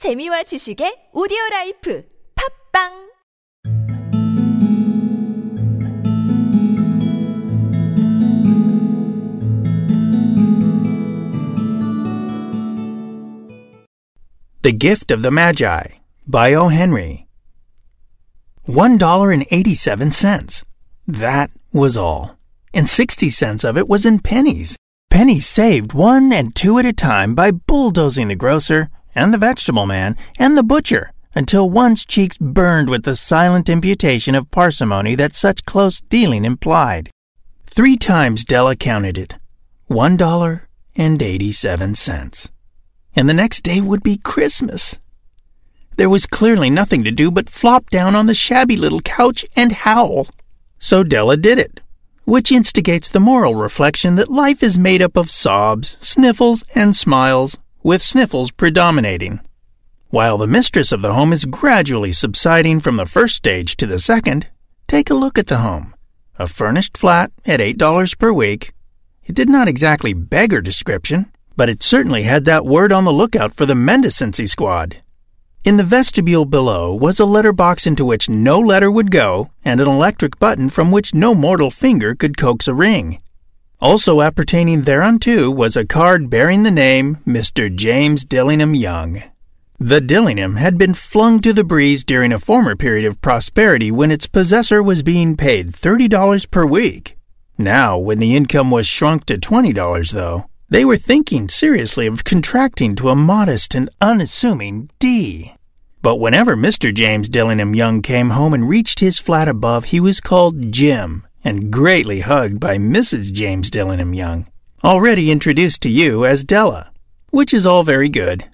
재미와 지식의 오디오 라이프 팝빵 The Gift of the Magi by O. Henry. One dollar and eighty-seven cents. That was all. And sixty cents of it was in pennies. Pennies saved one and two at a time by bulldozing the grocer and the vegetable man and the butcher until one's cheeks burned with the silent imputation of parsimony that such close dealing implied. Three times Della counted it. One dollar and eighty-seven cents and the next day would be Christmas. There was clearly nothing to do but flop down on the shabby little couch and howl. So Della did it, which instigates the moral reflection that life is made up of sobs, sniffles, and smiles, with sniffles predominating. While the mistress of the home is gradually subsiding from the first stage to the second, take a look at the home. A furnished flat at $8 per week. It did not exactly beggar description, but it certainly had that word on the lookout for the mendicancy squad. In the vestibule below was a letter box into which no letter would go, and an electric button from which no mortal finger could coax a ring. Also appertaining thereunto was a card bearing the name Mr. James Dillingham Young. The Dillingham had been flung to the breeze during a former period of prosperity when its possessor was being paid $30 per week. Now, when the income was shrunk to $20, though, they were thinking seriously of contracting to a modest and unassuming D. But whenever Mr. James Dillingham Young came home and reached his flat above, he was called Jim and greatly hugged by Mrs. James Dillingham Young, already introduced to you as Della, which is all very good,